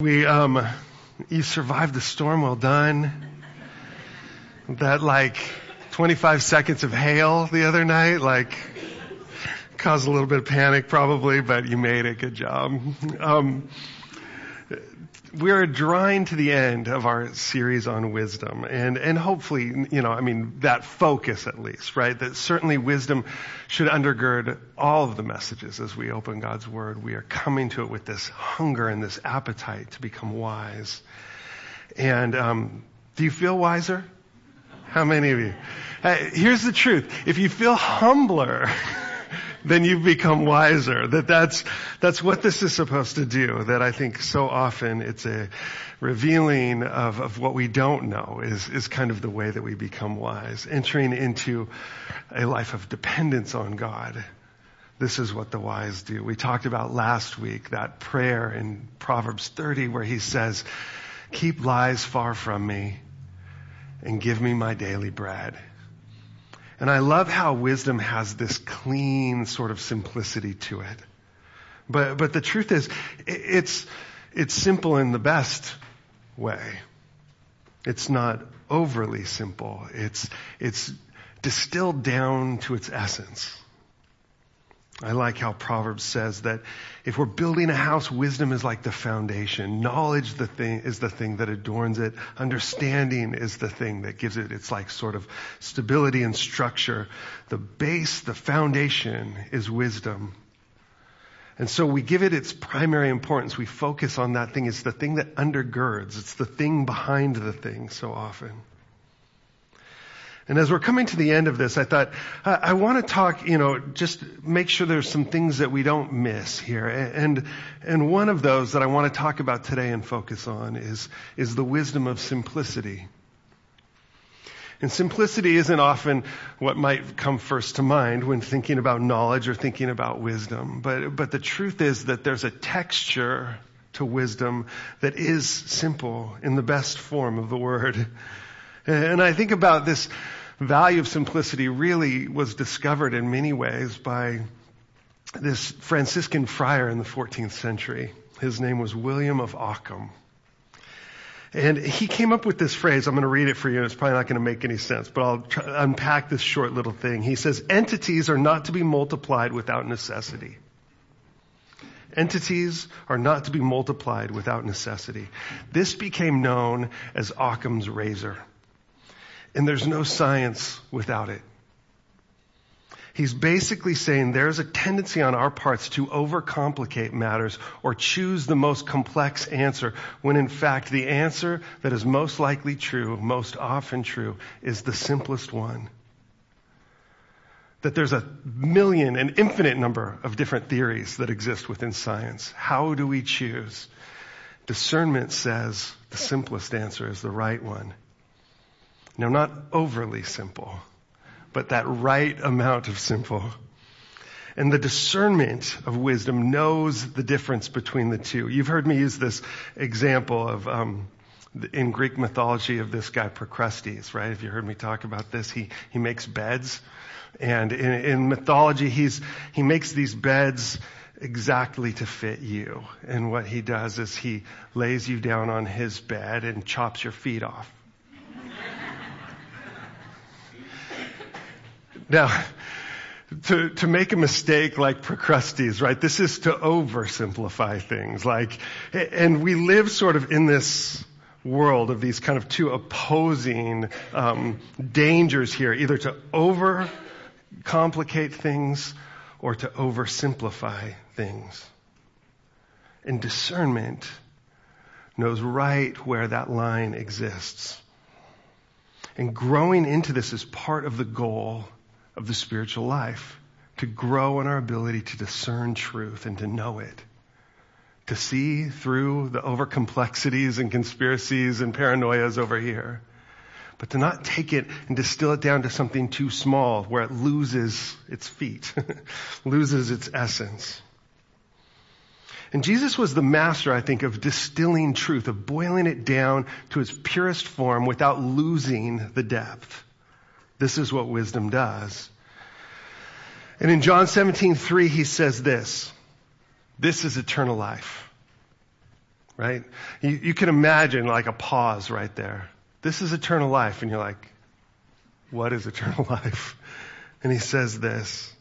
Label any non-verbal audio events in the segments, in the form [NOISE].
We, um, you survived the storm. Well done. That like 25 seconds of hail the other night, like caused a little bit of panic probably, but you made it. Good job. Um, we're drawing to the end of our series on wisdom and, and hopefully, you know, I mean, that focus at least, right? That certainly wisdom should undergird all of the messages as we open God's Word. We are coming to it with this hunger and this appetite to become wise. And, um, do you feel wiser? How many of you? here's the truth. If you feel humbler, [LAUGHS] then you've become wiser. That that's, that's what this is supposed to do. That I think so often it's a revealing of, of what we don't know is, is kind of the way that we become wise. Entering into a life of dependence on God. This is what the wise do. We talked about last week that prayer in Proverbs 30 where he says, keep lies far from me and give me my daily bread. And I love how wisdom has this clean sort of simplicity to it. But, but the truth is, it's, it's simple in the best way. It's not overly simple. It's, it's distilled down to its essence. I like how Proverbs says that if we're building a house, wisdom is like the foundation. Knowledge the thing, is the thing that adorns it. Understanding is the thing that gives it its like sort of stability and structure. The base, the foundation is wisdom. And so we give it its primary importance. We focus on that thing. It's the thing that undergirds. It's the thing behind the thing so often. And as we're coming to the end of this, I thought, I, I want to talk, you know, just make sure there's some things that we don't miss here. And, and one of those that I want to talk about today and focus on is, is the wisdom of simplicity. And simplicity isn't often what might come first to mind when thinking about knowledge or thinking about wisdom. But, but the truth is that there's a texture to wisdom that is simple in the best form of the word. And I think about this value of simplicity really was discovered in many ways by this Franciscan friar in the 14th century. His name was William of Ockham. And he came up with this phrase. I'm going to read it for you. It's probably not going to make any sense, but I'll unpack this short little thing. He says, entities are not to be multiplied without necessity. Entities are not to be multiplied without necessity. This became known as Occam's razor. And there's no science without it. He's basically saying there's a tendency on our parts to overcomplicate matters or choose the most complex answer when in fact the answer that is most likely true, most often true, is the simplest one. That there's a million, an infinite number of different theories that exist within science. How do we choose? Discernment says the simplest answer is the right one. Now, not overly simple, but that right amount of simple. And the discernment of wisdom knows the difference between the two. You've heard me use this example of, um, in Greek mythology of this guy Procrustes, right? If you heard me talk about this, he, he makes beds. And in, in mythology, he's, he makes these beds exactly to fit you. And what he does is he lays you down on his bed and chops your feet off. Now, to, to make a mistake like Procrustes, right? This is to oversimplify things. Like, and we live sort of in this world of these kind of two opposing um, dangers here, either to overcomplicate things or to oversimplify things. And discernment knows right where that line exists. And growing into this is part of the goal of the spiritual life, to grow in our ability to discern truth and to know it, to see through the over complexities and conspiracies and paranoias over here, but to not take it and distill it down to something too small where it loses its feet, [LAUGHS] loses its essence. And Jesus was the master, I think, of distilling truth, of boiling it down to its purest form without losing the depth. This is what wisdom does. And in John 17, 3, he says this. This is eternal life. right? You, you can imagine like a pause right there. This is eternal life. And you're like, what is eternal [LAUGHS] life? And he says this,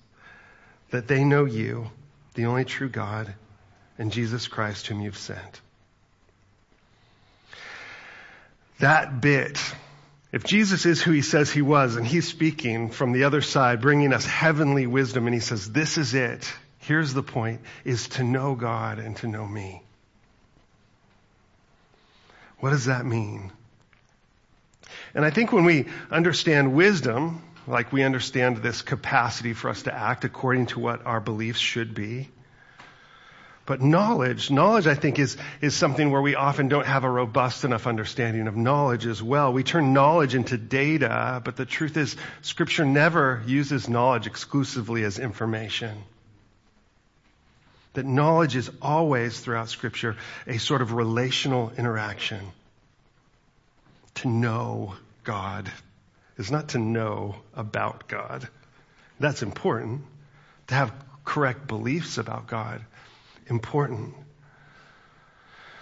that they know you, the only true God, and Jesus Christ whom you've sent. That bit, if Jesus is who he says he was, and he's speaking from the other side, bringing us heavenly wisdom, and he says, this is it. Here's the point, is to know God and to know me. What does that mean? And I think when we understand wisdom, like we understand this capacity for us to act according to what our beliefs should be, but knowledge, knowledge I think is, is something where we often don't have a robust enough understanding of knowledge as well. We turn knowledge into data, but the truth is scripture never uses knowledge exclusively as information. That knowledge is always throughout scripture a sort of relational interaction. To know God is not to know about God. That's important. To have correct beliefs about God important.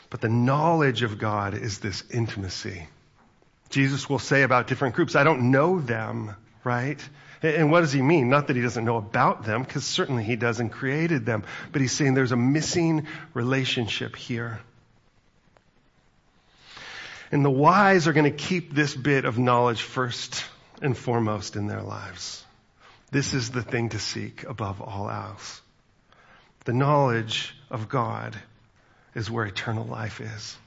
But the knowledge of God is this intimacy. Jesus will say about different groups, I don't know them, right? And what does he mean? Not that he doesn't know about them, because certainly he does and created them, but he's saying there's a missing relationship here. And the wise are going to keep this bit of knowledge first and foremost in their lives. This is the thing to seek above all else. The knowledge of God is where eternal life is.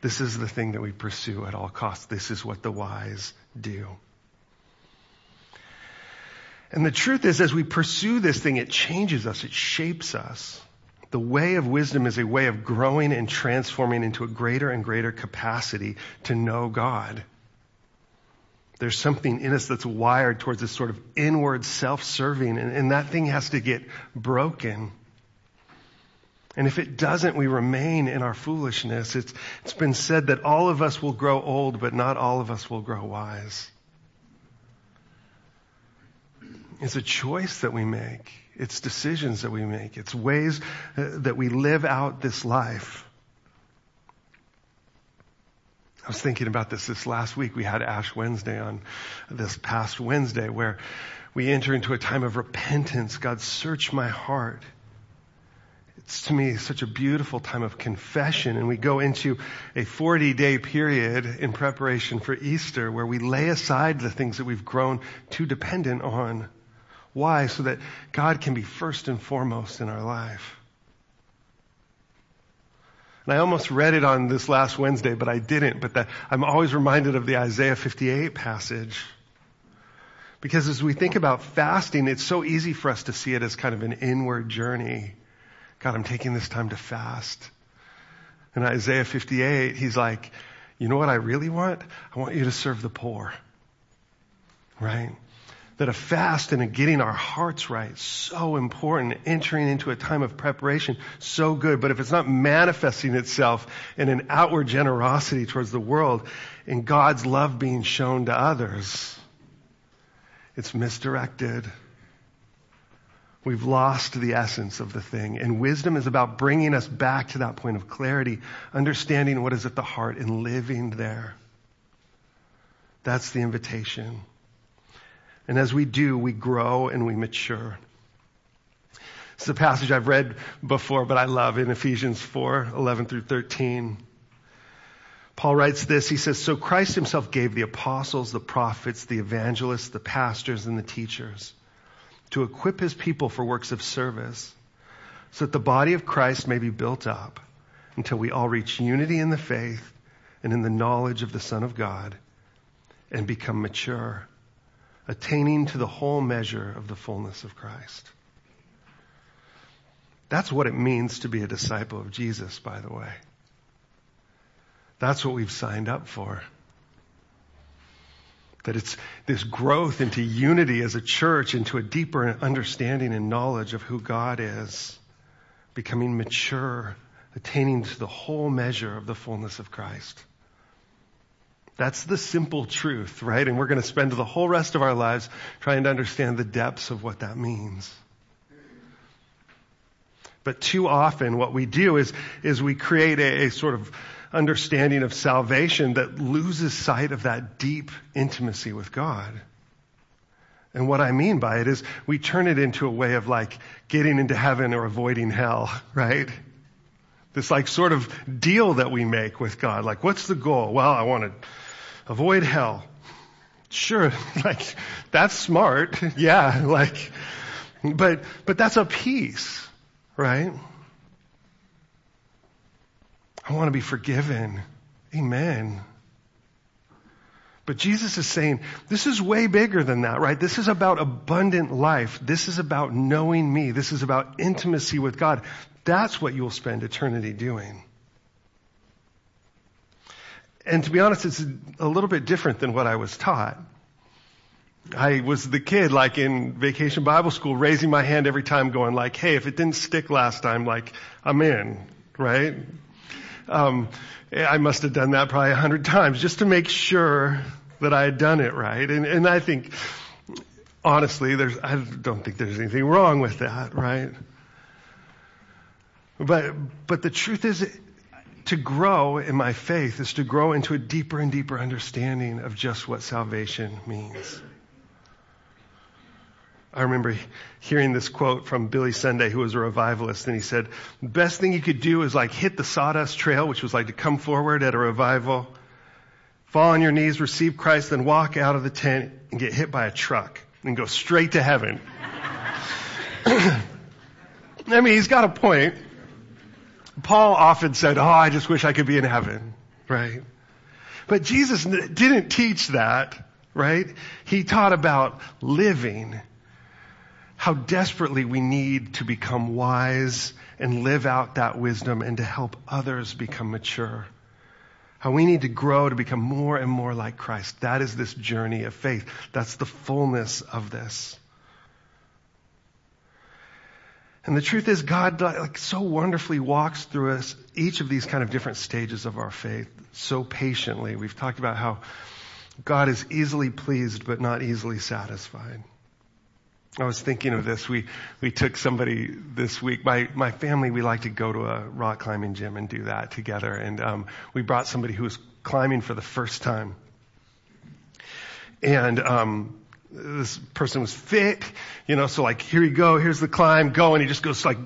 This is the thing that we pursue at all costs. This is what the wise do. And the truth is, as we pursue this thing, it changes us, it shapes us. The way of wisdom is a way of growing and transforming into a greater and greater capacity to know God. There's something in us that's wired towards this sort of inward self-serving, and, and that thing has to get broken. And if it doesn't, we remain in our foolishness. It's, it's been said that all of us will grow old, but not all of us will grow wise. It's a choice that we make. It's decisions that we make. It's ways uh, that we live out this life. I was thinking about this this last week. We had Ash Wednesday on this past Wednesday where we enter into a time of repentance. God, search my heart. It's to me such a beautiful time of confession and we go into a 40 day period in preparation for Easter where we lay aside the things that we've grown too dependent on. Why? So that God can be first and foremost in our life. And I almost read it on this last Wednesday, but I didn't. But the, I'm always reminded of the Isaiah 58 passage. Because as we think about fasting, it's so easy for us to see it as kind of an inward journey. God, I'm taking this time to fast. In Isaiah 58, he's like, you know what I really want? I want you to serve the poor. Right? that a fast and a getting our hearts right, so important, entering into a time of preparation, so good. But if it's not manifesting itself in an outward generosity towards the world, in God's love being shown to others, it's misdirected. We've lost the essence of the thing. And wisdom is about bringing us back to that point of clarity, understanding what is at the heart and living there. That's the invitation. And as we do, we grow and we mature. Is a passage I've read before, but I love in Ephesians 4, 11 through 13. Paul writes this, he says, So Christ himself gave the apostles, the prophets, the evangelists, the pastors, and the teachers to equip his people for works of service, so that the body of Christ may be built up until we all reach unity in the faith and in the knowledge of the Son of God and become mature attaining to the whole measure of the fullness of Christ. That's what it means to be a disciple of Jesus, by the way. That's what we've signed up for. That it's this growth into unity as a church, into a deeper understanding and knowledge of who God is, becoming mature, attaining to the whole measure of the fullness of Christ. That's the simple truth, right? And we're going to spend the whole rest of our lives trying to understand the depths of what that means. But too often what we do is, is we create a, a sort of understanding of salvation that loses sight of that deep intimacy with God. And what I mean by it is we turn it into a way of like getting into heaven or avoiding hell, [LAUGHS] right? This like sort of deal that we make with God. Like, what's the goal? Well, I want to avoid hell. Sure, [LAUGHS] like, that's smart. [LAUGHS] Yeah, like, but, but that's a piece, right? I want to be forgiven. Amen. But Jesus is saying, this is way bigger than that, right? This is about abundant life. This is about knowing me. This is about intimacy with God. That's what you'll spend eternity doing. And to be honest, it's a little bit different than what I was taught. I was the kid, like in vacation Bible school, raising my hand every time going like, hey, if it didn't stick last time, like, I'm in, right? Um, I must have done that probably a hundred times just to make sure that I had done it right. And, and I think, honestly, there's, I don't think there's anything wrong with that, right? But, but the truth is, to grow in my faith is to grow into a deeper and deeper understanding of just what salvation means. I remember hearing this quote from Billy Sunday, who was a revivalist, and he said, the best thing you could do is like hit the sawdust trail, which was like to come forward at a revival, fall on your knees, receive Christ, then walk out of the tent and get hit by a truck and go straight to heaven. [CLEARS THROAT] I mean, he's got a point. Paul often said, oh, I just wish I could be in heaven, right? But Jesus didn't teach that, right? He taught about living how desperately we need to become wise and live out that wisdom and to help others become mature. How we need to grow to become more and more like Christ. That is this journey of faith. That's the fullness of this. And the truth is God like so wonderfully walks through us each of these kind of different stages of our faith so patiently. We've talked about how God is easily pleased but not easily satisfied. I was thinking of this. We we took somebody this week. My my family we like to go to a rock climbing gym and do that together. And um, we brought somebody who was climbing for the first time. And um, this person was fit, you know. So like, here you go. Here's the climb. Go, and he just goes like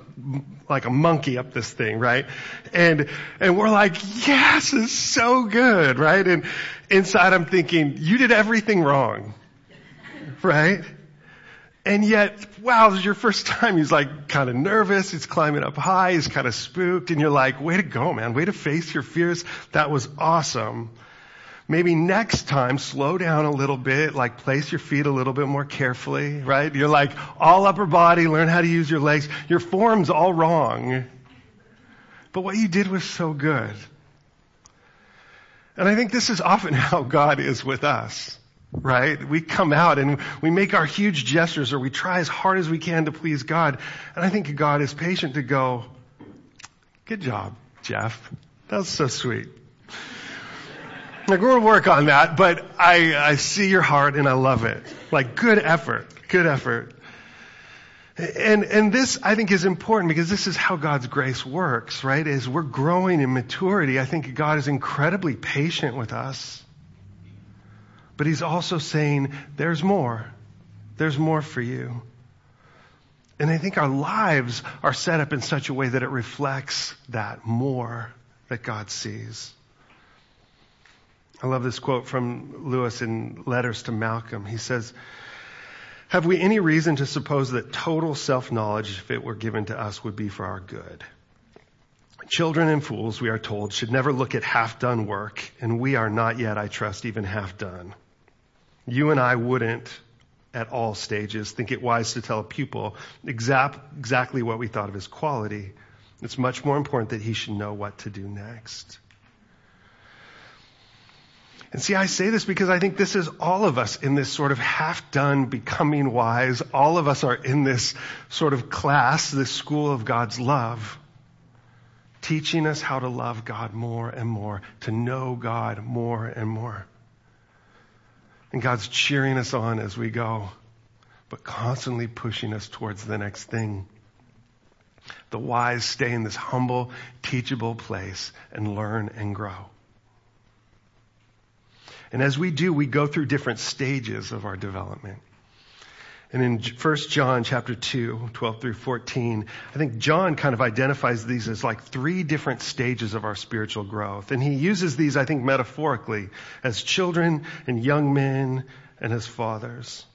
like a monkey up this thing, right? And and we're like, yes, it's so good, right? And inside I'm thinking, you did everything wrong, right? And yet, wow, this is your first time. He's like kind of nervous. He's climbing up high. He's kind of spooked. And you're like, way to go, man. Way to face your fears. That was awesome. Maybe next time, slow down a little bit, like place your feet a little bit more carefully, right? You're like all upper body, learn how to use your legs. Your form's all wrong. But what you did was so good. And I think this is often [LAUGHS] how God is with us right? We come out and we make our huge gestures or we try as hard as we can to please God. And I think God is patient to go, good job, Jeff. That was so sweet. Like gonna work on that, but I, I see your heart and I love it. Like good effort, good effort. And, and this, I think, is important because this is how God's grace works, right? As we're growing in maturity, I think God is incredibly patient with us. But he's also saying, there's more. There's more for you. And I think our lives are set up in such a way that it reflects that more that God sees. I love this quote from Lewis in Letters to Malcolm. He says, Have we any reason to suppose that total self knowledge, if it were given to us, would be for our good? Children and fools, we are told, should never look at half done work, and we are not yet, I trust, even half done. You and I wouldn't at all stages think it wise to tell a pupil exact, exactly what we thought of his quality. It's much more important that he should know what to do next. And see, I say this because I think this is all of us in this sort of half done becoming wise. All of us are in this sort of class, this school of God's love, teaching us how to love God more and more, to know God more and more. And God's cheering us on as we go, but constantly pushing us towards the next thing. The wise stay in this humble, teachable place and learn and grow. And as we do, we go through different stages of our development. And in 1 John chapter 2, 12 through 14, I think John kind of identifies these as like three different stages of our spiritual growth. And he uses these, I think, metaphorically as children and young men and as fathers.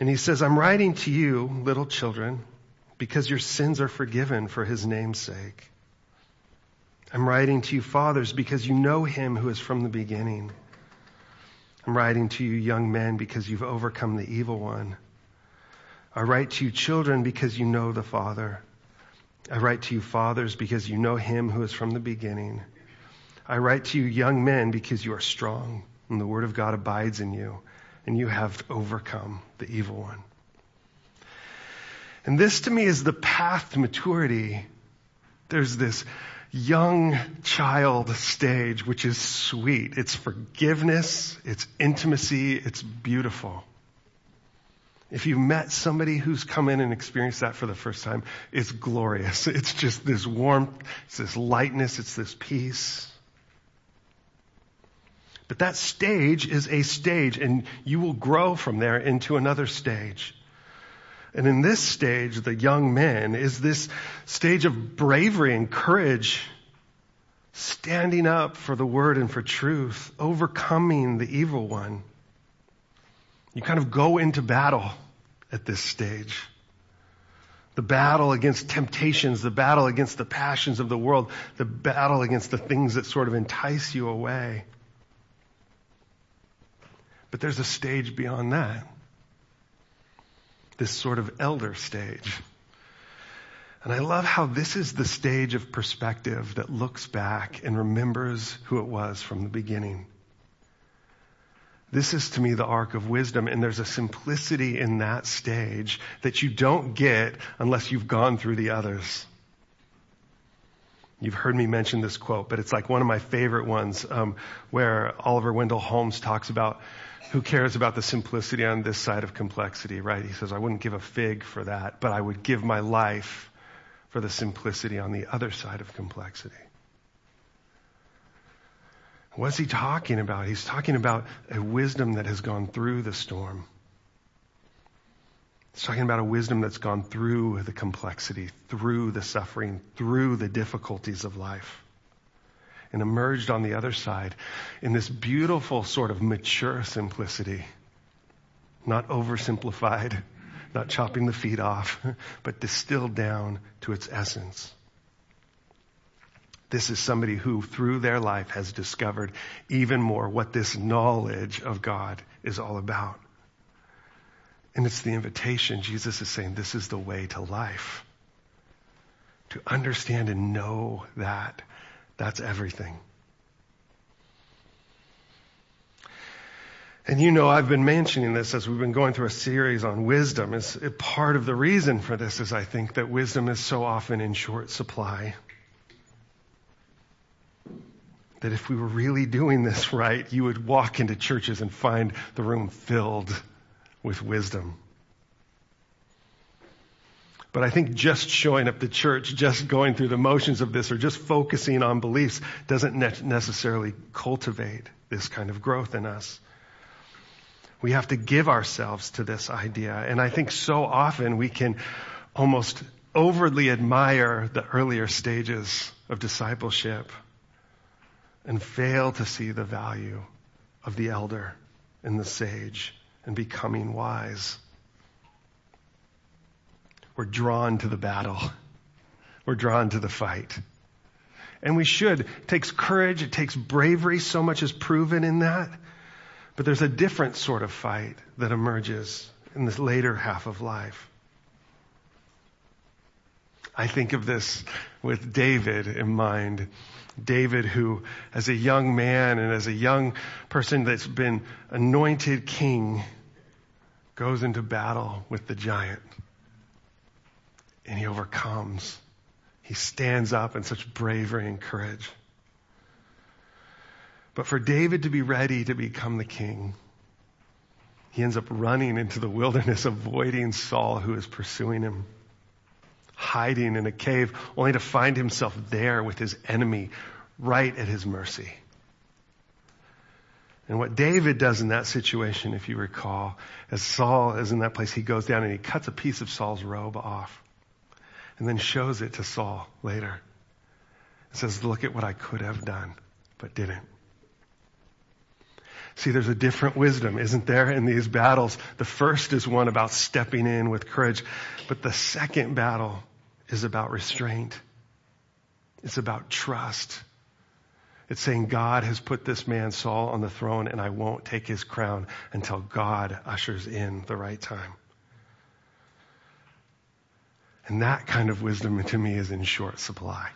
And he says, I'm writing to you, little children, because your sins are forgiven for his name's sake. I'm writing to you, fathers, because you know him who is from the beginning. I'm writing to you, young men, because you've overcome the evil one. I write to you, children, because you know the Father. I write to you, fathers, because you know him who is from the beginning. I write to you, young men, because you are strong, and the word of God abides in you, and you have overcome the evil one. And this to me is the path to maturity. There's this young child stage, which is sweet. It's forgiveness, it's intimacy, it's beautiful. If you've met somebody who's come in and experienced that for the first time, it's glorious. [LAUGHS] It's just this warmth, it's this lightness, it's this peace. But that stage is a stage, and you will grow from there into another stage. And in this stage, the young men, is this stage of bravery and courage, standing up for the word and for truth, overcoming the evil one. You kind of go into battle at this stage. The battle against temptations, the battle against the passions of the world, the battle against the things that sort of entice you away. But there's a stage beyond that this sort of elder stage. And I love how this is the stage of perspective that looks back and remembers who it was from the beginning. This is to me the arc of wisdom, and there's a simplicity in that stage that you don't get unless you've gone through the others. You've heard me mention this quote, but it's like one of my favorite ones um, where Oliver Wendell Holmes talks about who cares about the simplicity on this side of complexity, right? He says, I wouldn't give a fig for that, but I would give my life for the simplicity on the other side of complexity. What's he talking about? He's talking about a wisdom that has gone through the storm. He's talking about a wisdom that's gone through the complexity, through the suffering, through the difficulties of life and emerged on the other side in this beautiful sort of mature simplicity. Not oversimplified, not chopping the feet off, [LAUGHS] but distilled down to its essence. This is somebody who, through their life, has discovered even more what this knowledge of God is all about. And it's the invitation. Jesus is saying this is the way to life. To understand and know that that's everything. And you know, I've been mentioning this as we've been going through a series on wisdom. Is part of the reason for this is I think that wisdom is so often in short supply. That if we were really doing this right, you would walk into churches and find the room filled with wisdom. But I think just showing up to church, just going through the motions of this, or just focusing on beliefs doesn't ne- necessarily cultivate this kind of growth in us. We have to give ourselves to this idea. And I think so often we can almost overly admire the earlier stages of discipleship and fail to see the value of the elder and the sage and becoming wise. We're drawn to the battle. We're drawn to the fight. And we should. It takes courage. It takes bravery. So much is proven in that. But there's a different sort of fight that emerges in this later half of life. I think of this with David in mind. David, who, as a young man and as a young person that's been anointed king, goes into battle with the giant and he overcomes. He stands up in such bravery and courage. But for David to be ready to become the king, he ends up running into the wilderness, avoiding Saul who is pursuing him. hiding in a cave, only to find himself there with his enemy right at his mercy. And what David does in that situation, if you recall, as Saul is in that place, he goes down and he cuts a piece of Saul's robe off and then shows it to Saul later. It says, look at what I could have done, but didn't. See, there's a different wisdom, isn't there, in these battles? The first is one about stepping in with courage, but the second battle is about restraint. It's about trust. It's saying God has put this man Saul on the throne and I won't take his crown until God ushers in the right time. And that kind of wisdom to me is in short supply.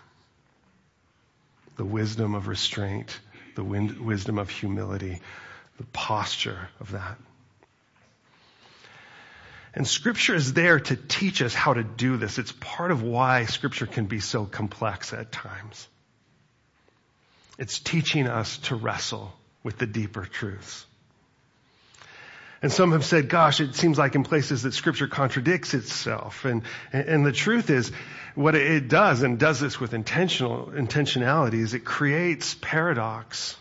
The wisdom of restraint, the wisdom of humility, the posture of that. And scripture is there to teach us how to do this. It's part of why scripture can be so complex at times. It's teaching us to wrestle with the deeper truths. And some have said, gosh, it seems like in places that scripture contradicts itself. And, and the truth is, what it does, and does this with intentional, intentionality, is it creates paradox.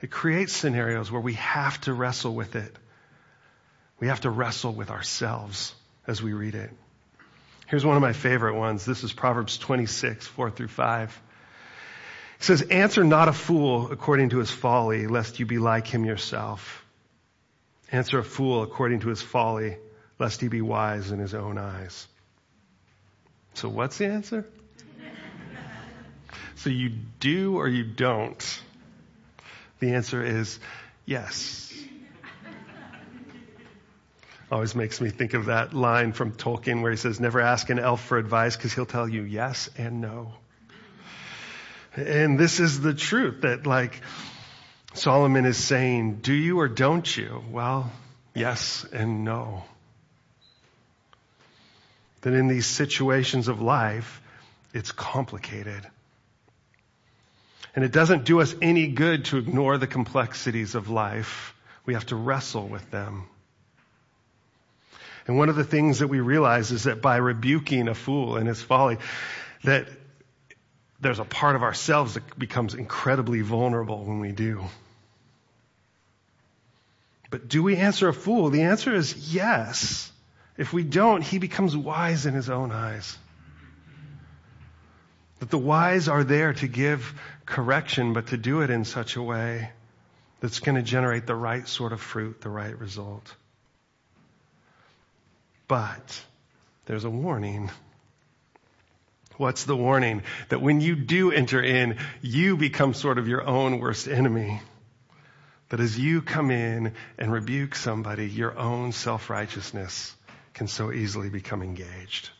It creates scenarios where we have to wrestle with it. We have to wrestle with ourselves as we read it. Here's one of my favorite ones. This is Proverbs 26, 4 through 5. It says, answer not a fool according to his folly, lest you be like him yourself. Answer a fool according to his folly, lest he be wise in his own eyes. So what's the answer? [LAUGHS] so you do or you don't? The answer is yes. Always makes me think of that line from Tolkien where he says, never ask an elf for advice because he'll tell you yes and no. And this is the truth that like Solomon is saying, do you or don't you? Well, yes and no. That in these situations of life, it's complicated. And it doesn't do us any good to ignore the complexities of life. We have to wrestle with them. And one of the things that we realize is that by rebuking a fool in his folly, that there's a part of ourselves that becomes incredibly vulnerable when we do. But do we answer a fool? The answer is yes. If we don't, he becomes wise in his own eyes. That the wise are there to give correction, but to do it in such a way that's going to generate the right sort of fruit, the right result. But there's a warning. What's the warning? That when you do enter in, you become sort of your own worst enemy. That as you come in and rebuke somebody, your own self-righteousness can so easily become engaged.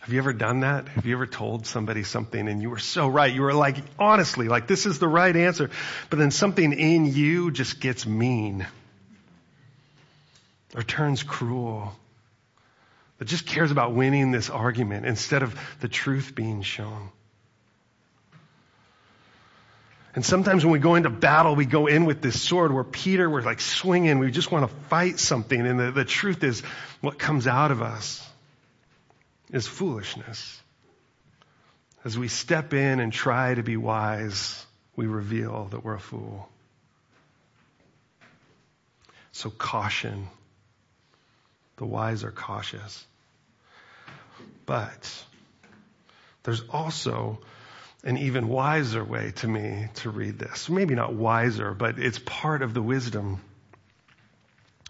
Have you ever done that? Have you ever told somebody something and you were so right? You were like, honestly, like this is the right answer. But then something in you just gets mean or turns cruel that just cares about winning this argument instead of the truth being shown. And sometimes when we go into battle, we go in with this sword where Peter, we're like swinging, we just want to fight something. And the, the truth is, what comes out of us is foolishness. As we step in and try to be wise, we reveal that we're a fool. So caution. The wise are cautious. But there's also an even wiser way to me to read this. Maybe not wiser, but it's part of the wisdom.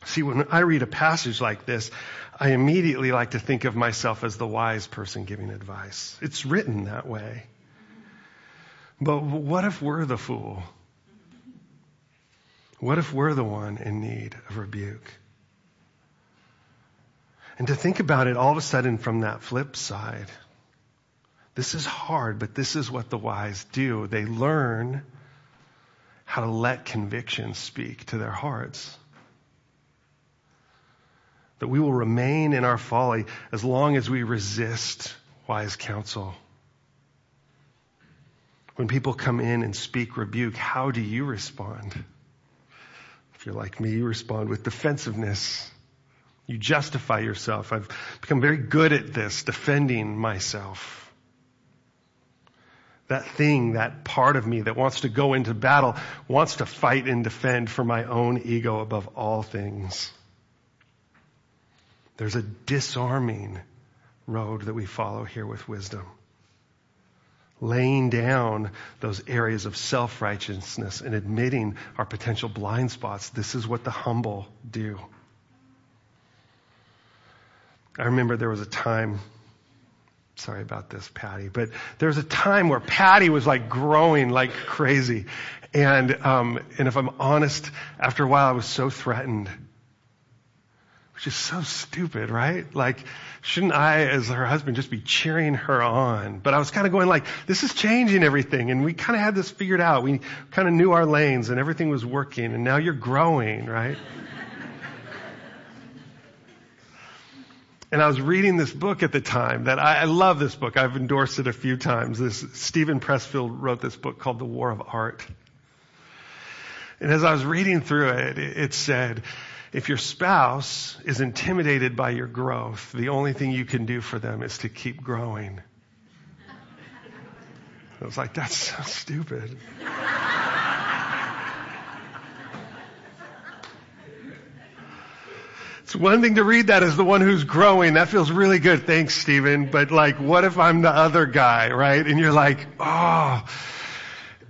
See, when I read a passage like this, I immediately like to think of myself as the wise person giving advice. It's written that way. But what if we're the fool? What if we're the one in need of rebuke? And to think about it all of a sudden from that flip side. This is hard, but this is what the wise do. They learn how to let conviction speak to their hearts. That we will remain in our folly as long as we resist wise counsel. When people come in and speak rebuke, how do you respond? If you're like me, you respond with defensiveness You justify yourself. I've become very good at this, defending myself. That thing, that part of me that wants to go into battle, wants to fight and defend for my own ego above all things. There's a disarming road that we follow here with wisdom. Laying down those areas of self-righteousness and admitting our potential blind spots. This is what the humble do. I remember there was a time, sorry about this, Patty, but there was a time where Patty was like growing like crazy. And, um, and if I'm honest, after a while I was so threatened. Which is so stupid, right? Like, shouldn't I, as her husband, just be cheering her on? But I was kind of going like, this is changing everything. And we kind of had this figured out. We kind of knew our lanes and everything was working. And now you're growing, right? And I was reading this book at the time that I, I, love this book. I've endorsed it a few times. This Steven Pressfield wrote this book called The War of Art. And as I was reading through it, it, it said, if your spouse is intimidated by your growth, the only thing you can do for them is to keep growing. I was like, that's so stupid. One thing to read that as the one who's growing. That feels really good. Thanks, Steven. But like, what if I'm the other guy, right? And you're like, oh.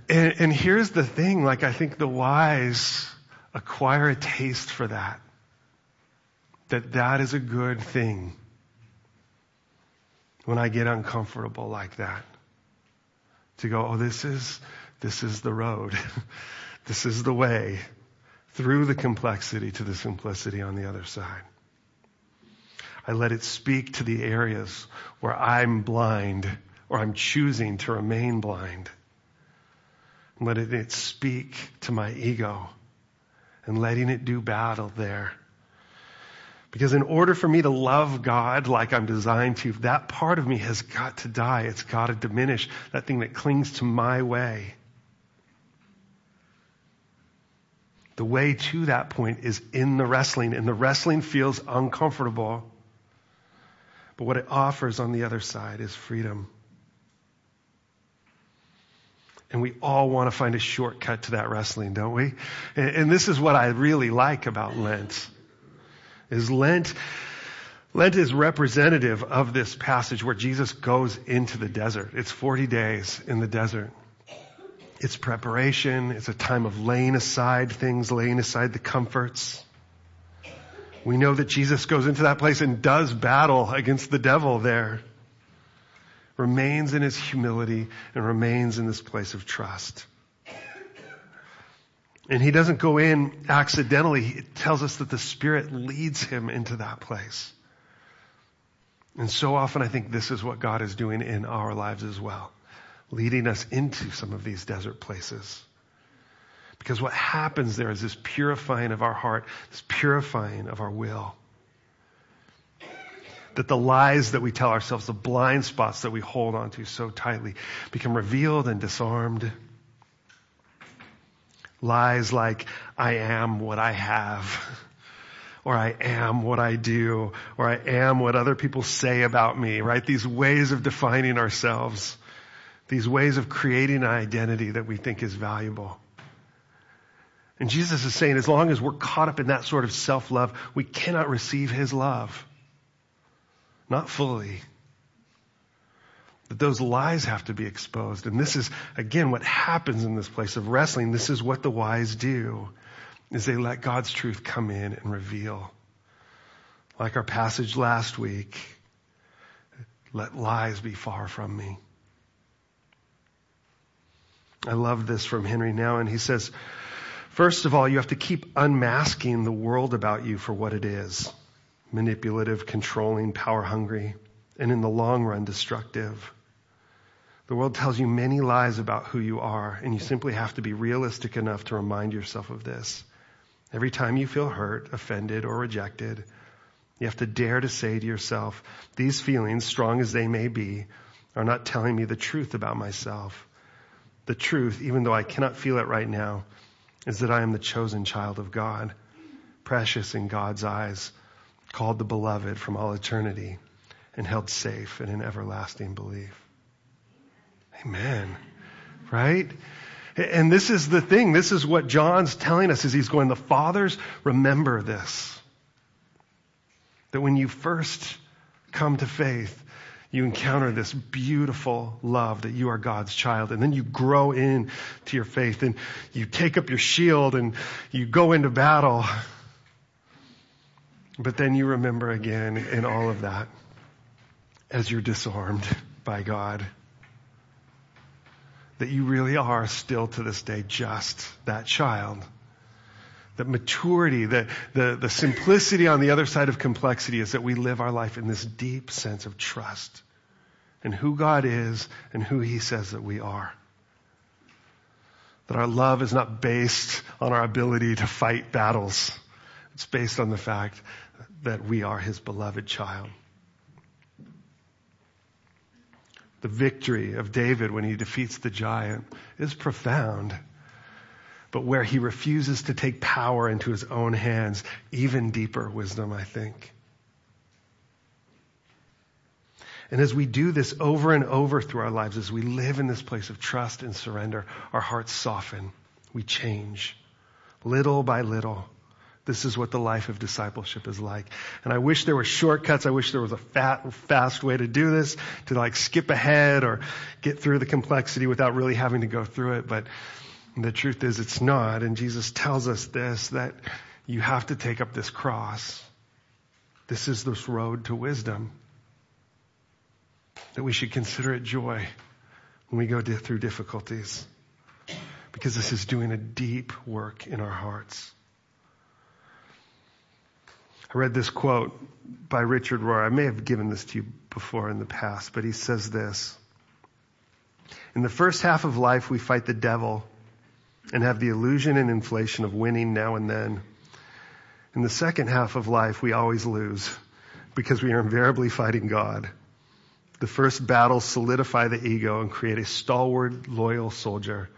And, and here's the thing, like, I think the wise acquire a taste for that. That that is a good thing. When I get uncomfortable like that. To go, oh, this is, this is the road. [LAUGHS] this is the way through the complexity to the simplicity on the other side. I let it speak to the areas where I'm blind or I'm choosing to remain blind. letting it speak to my ego and letting it do battle there. Because in order for me to love God like I'm designed to, that part of me has got to die. It's got to diminish. That thing that clings to my way. The way to that point is in the wrestling, and the wrestling feels uncomfortable. But what it offers on the other side is freedom. And we all want to find a shortcut to that wrestling, don't we? And, and this is what I really like about Lent. Is Lent, Lent is representative of this passage where Jesus goes into the desert. It's 40 days in the desert. It's preparation. It's a time of laying aside things, laying aside the comforts. We know that Jesus goes into that place and does battle against the devil there. Remains in his humility and remains in this place of trust. And he doesn't go in accidentally. He tells us that the Spirit leads him into that place. And so often I think this is what God is doing in our lives as well leading us into some of these desert places. Because what happens there is this purifying of our heart, this purifying of our will. That the lies that we tell ourselves, the blind spots that we hold onto so tightly, become revealed and disarmed. Lies like, I am what I have, or I am what I do, or I am what other people say about me, right? These ways of defining ourselves these ways of creating an identity that we think is valuable. And Jesus is saying as long as we're caught up in that sort of self-love, we cannot receive His love. Not fully. That those lies have to be exposed. And this is, again, what happens in this place of wrestling. This is what the wise do, is they let God's truth come in and reveal. Like our passage last week, let lies be far from me. I love this from Henry Nouwen. And he says, first of all, you have to keep unmasking the world about you for what it is. Manipulative, controlling, power hungry, and in the long run, destructive. The world tells you many lies about who you are, and you simply have to be realistic enough to remind yourself of this. Every time you feel hurt, offended, or rejected, you have to dare to say to yourself, these feelings, strong as they may be, are not telling me the truth about myself the truth, even though I cannot feel it right now, is that I am the chosen child of God, precious in God's eyes, called the beloved from all eternity and held safe in an everlasting belief. Amen. Right? And this is the thing. This is what John's telling us as he's going, the fathers remember this. That when you first come to faith, you encounter this beautiful love that you are God's child. And then you grow in to your faith and you take up your shield and you go into battle. But then you remember again in all of that as you're disarmed by God that you really are still to this day just that child. That maturity, the, the, the simplicity on the other side of complexity is that we live our life in this deep sense of trust in who God is and who He says that we are. That our love is not based on our ability to fight battles. It's based on the fact that we are His beloved child. The victory of David when he defeats the giant is profound. But where he refuses to take power into his own hands, even deeper wisdom, I think. And as we do this over and over through our lives, as we live in this place of trust and surrender, our hearts soften. We change. Little by little. This is what the life of discipleship is like. And I wish there were shortcuts. I wish there was a fat, fast way to do this, to like skip ahead or get through the complexity without really having to go through it. But the truth is it's not. And Jesus tells us this, that you have to take up this cross. This is this road to wisdom. That we should consider it joy when we go through difficulties. Because this is doing a deep work in our hearts. I read this quote by Richard Rohr. I may have given this to you before in the past, but he says this. In the first half of life, we fight the devil and have the illusion and inflation of winning now and then. In the second half of life, we always lose because we are invariably fighting God. The first battles solidify the ego and create a stalwart, loyal soldier.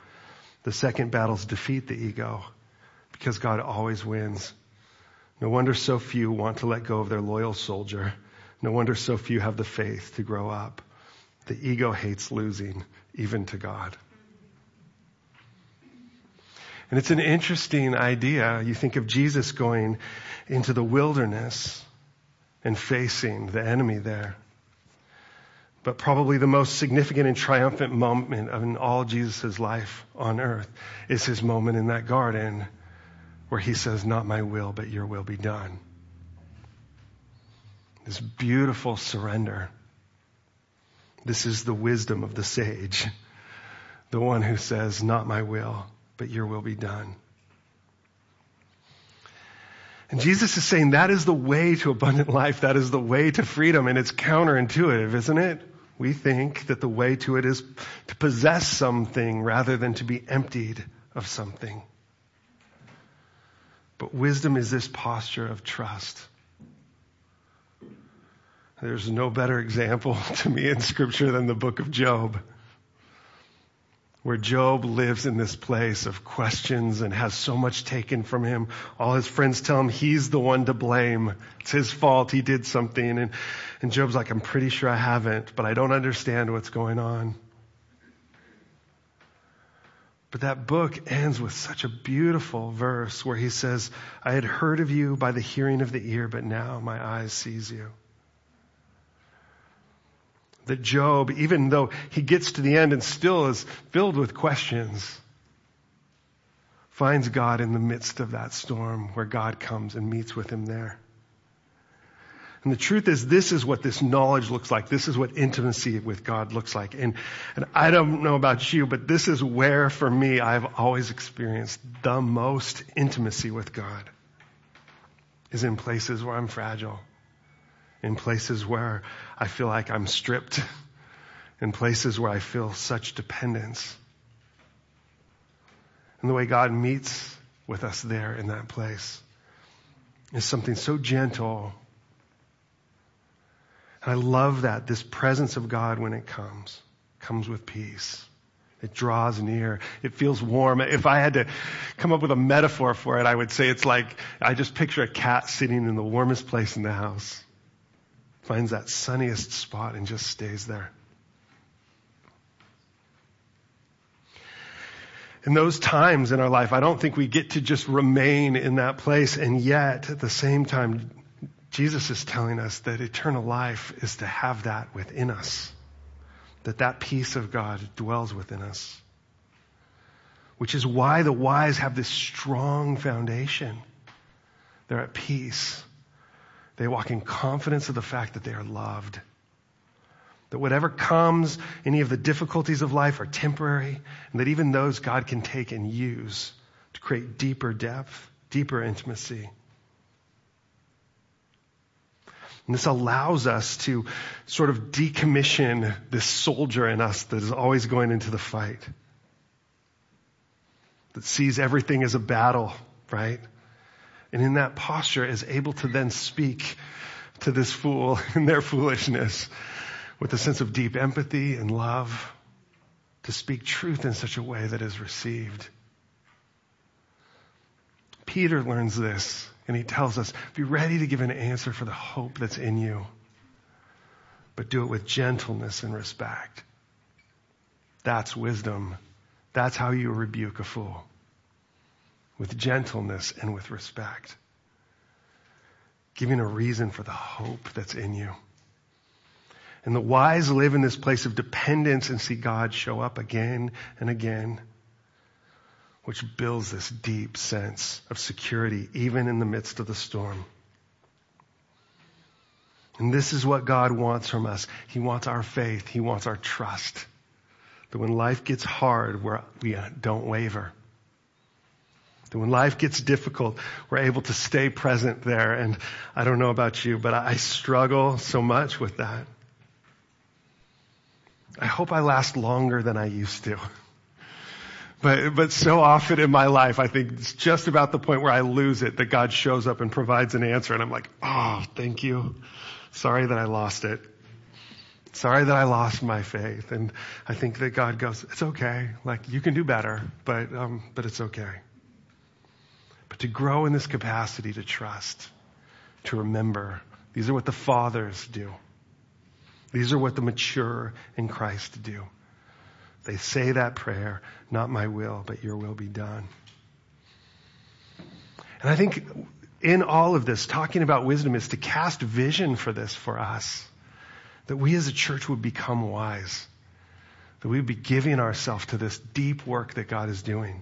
The second battles defeat the ego because God always wins. No wonder so few want to let go of their loyal soldier. No wonder so few have the faith to grow up. The ego hates losing, even to God. And it's an interesting idea. You think of Jesus going into the wilderness and facing the enemy there. But probably the most significant and triumphant moment in all Jesus' life on earth is his moment in that garden where he says, Not my will, but your will be done. This beautiful surrender. This is the wisdom of the sage, the one who says, Not my will, but your will be done. And Jesus is saying that is the way to abundant life. That is the way to freedom. And it's counterintuitive, isn't it? We think that the way to it is to possess something rather than to be emptied of something. But wisdom is this posture of trust. There's no better example [LAUGHS] to me in scripture than the book of Job, where Job lives in this place of questions and has so much taken from him. All his friends tell him he's the one to blame. It's his fault. He did something. And, and Job's like, I'm pretty sure I haven't, but I don't understand what's going on. But that book ends with such a beautiful verse where he says, I had heard of you by the hearing of the ear, but now my eyes sees you. That Job, even though he gets to the end and still is filled with questions, finds God in the midst of that storm where God comes and meets with him there. And the truth is, this is what this knowledge looks like. This is what intimacy with God looks like. And, and I don't know about you, but this is where, for me, I've always experienced the most intimacy with God. Is in places where I'm fragile. In places where I feel like I'm stripped. In places where I feel such dependence. And the way God meets with us there in that place is something so gentle and I love that. This presence of God, when it comes, comes with peace, It draws near. It feels warm. If I had to come up with a metaphor for it, I would say it's like I just picture a cat sitting in the warmest place in the house, finds that sunniest spot and just stays there. In those times in our life, I don't think we get to just remain in that place. And yet, at the same time, Jesus is telling us that eternal life is to have that within us that that peace of God dwells within us. Which is why the wise have this strong foundation. They're at peace. They walk in confidence of the fact that they are loved. That whatever comes, any of the difficulties of life are temporary, and that even those God can take and use to create deeper depth, deeper intimacy. And this allows us to sort of decommission this soldier in us that is always going into the fight. That sees everything as a battle, right? And in that posture is able to then speak to this fool [LAUGHS] in their foolishness with a sense of deep empathy and love to speak truth in such a way that is received. Peter learns this and he tells us, be ready to give an answer for the hope that's in you, but do it with gentleness and respect. That's wisdom. That's how you rebuke a fool. With gentleness and with respect. Giving a reason for the hope that's in you. And the wise live in this place of dependence and see God show up again and again which builds this deep sense of security even in the midst of the storm. And this is what God wants from us. He wants our faith. He wants our trust. That when life gets hard, we're, don't waver. That when life gets difficult, we're able to stay present there. And I don't know about you, but I struggle so much with that. I hope I last longer than I used to. But, but so often in my life, I think it's just about the point where I lose it that God shows up and provides an answer and I'm like, oh, thank you. Sorry that I lost it. Sorry that I lost my faith. And I think that God goes, it's okay. Like you can do better, but, um, but it's okay. To grow in this capacity to trust, to remember, these are what the fathers do. These are what the mature in Christ do. They say that prayer, not my will, but your will be done. And I think in all of this, talking about wisdom is to cast vision for this for us. That we as a church would become wise. That we would be giving ourselves to this deep work that God is doing.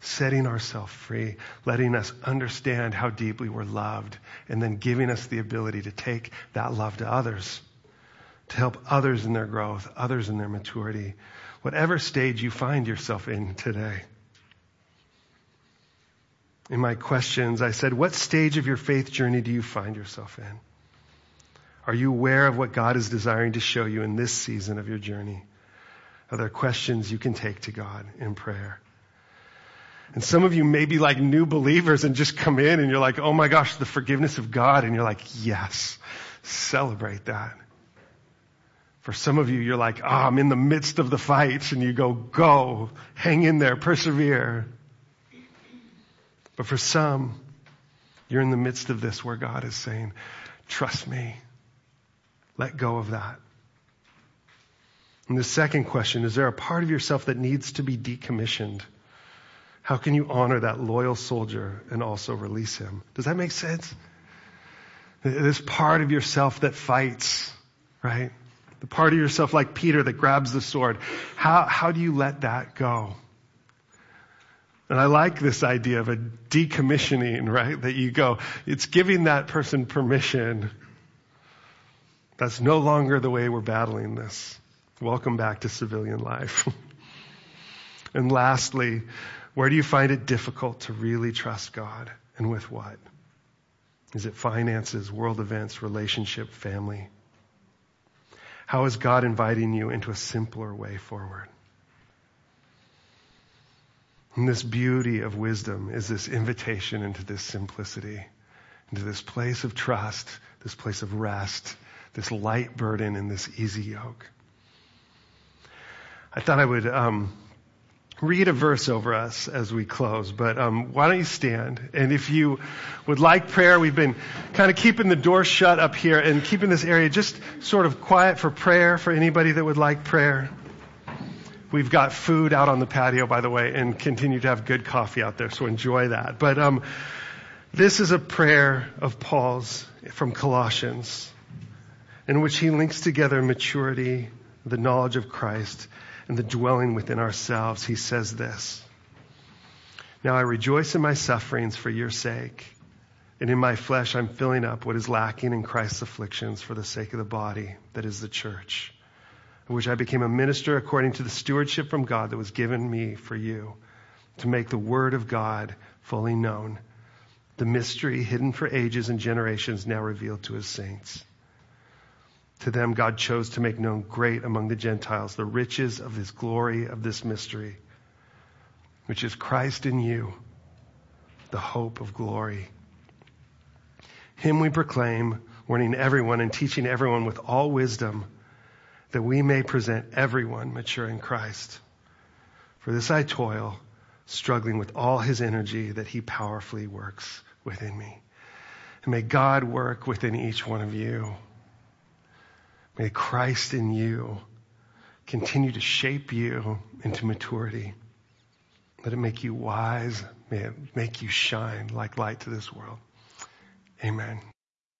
Setting ourselves free, letting us understand how deeply we're loved, and then giving us the ability to take that love to others, to help others in their growth, others in their maturity, whatever stage you find yourself in today. In my questions, I said, what stage of your faith journey do you find yourself in? Are you aware of what God is desiring to show you in this season of your journey? Are there questions you can take to God in prayer? And some of you may be like new believers and just come in and you're like, oh my gosh, the forgiveness of God. And you're like, yes, celebrate that. For some of you, you're like, oh, I'm in the midst of the fight. And you go, go, hang in there, persevere. But for some, you're in the midst of this where God is saying, trust me. Let go of that. And the second question, is there a part of yourself that needs to be decommissioned? How can you honor that loyal soldier and also release him? Does that make sense? This part of yourself that fights, right? the part of yourself like Peter that grabs the sword. How, how do you let that go? And I like this idea of a decommissioning, right? That you go, it's giving that person permission. That's no longer the way we're battling this. Welcome back to civilian life. [LAUGHS] and lastly, where do you find it difficult to really trust God? And with what? Is it finances, world events, relationship, family? How is God inviting you into a simpler way forward? And this beauty of wisdom is this invitation into this simplicity, into this place of trust, this place of rest, this light burden and this easy yoke. I thought I would um, read a verse over us as we close, but um, why don't you stand? And if you would like prayer, we've been kind of keeping the door shut up here and keeping this area just sort of quiet for prayer for anybody that would like prayer. We've got food out on the patio, by the way, and continue to have good coffee out there, so enjoy that. But um, this is a prayer of Paul's from Colossians, in which he links together maturity, the knowledge of Christ, and the dwelling within ourselves. He says this Now I rejoice in my sufferings for your sake, and in my flesh I'm filling up what is lacking in Christ's afflictions for the sake of the body, that is the church in which I became a minister according to the stewardship from God that was given me for you, to make the word of God fully known, the mystery hidden for ages and generations now revealed to his saints. To them God chose to make known great among the Gentiles the riches of his glory of this mystery, which is Christ in you, the hope of glory. Him we proclaim, warning everyone and teaching everyone with all wisdom that we may present everyone mature in Christ. For this I toil, struggling with all his energy that he powerfully works within me. And may God work within each one of you. May Christ in you continue to shape you into maturity. Let it make you wise. May it make you shine like light to this world. Amen.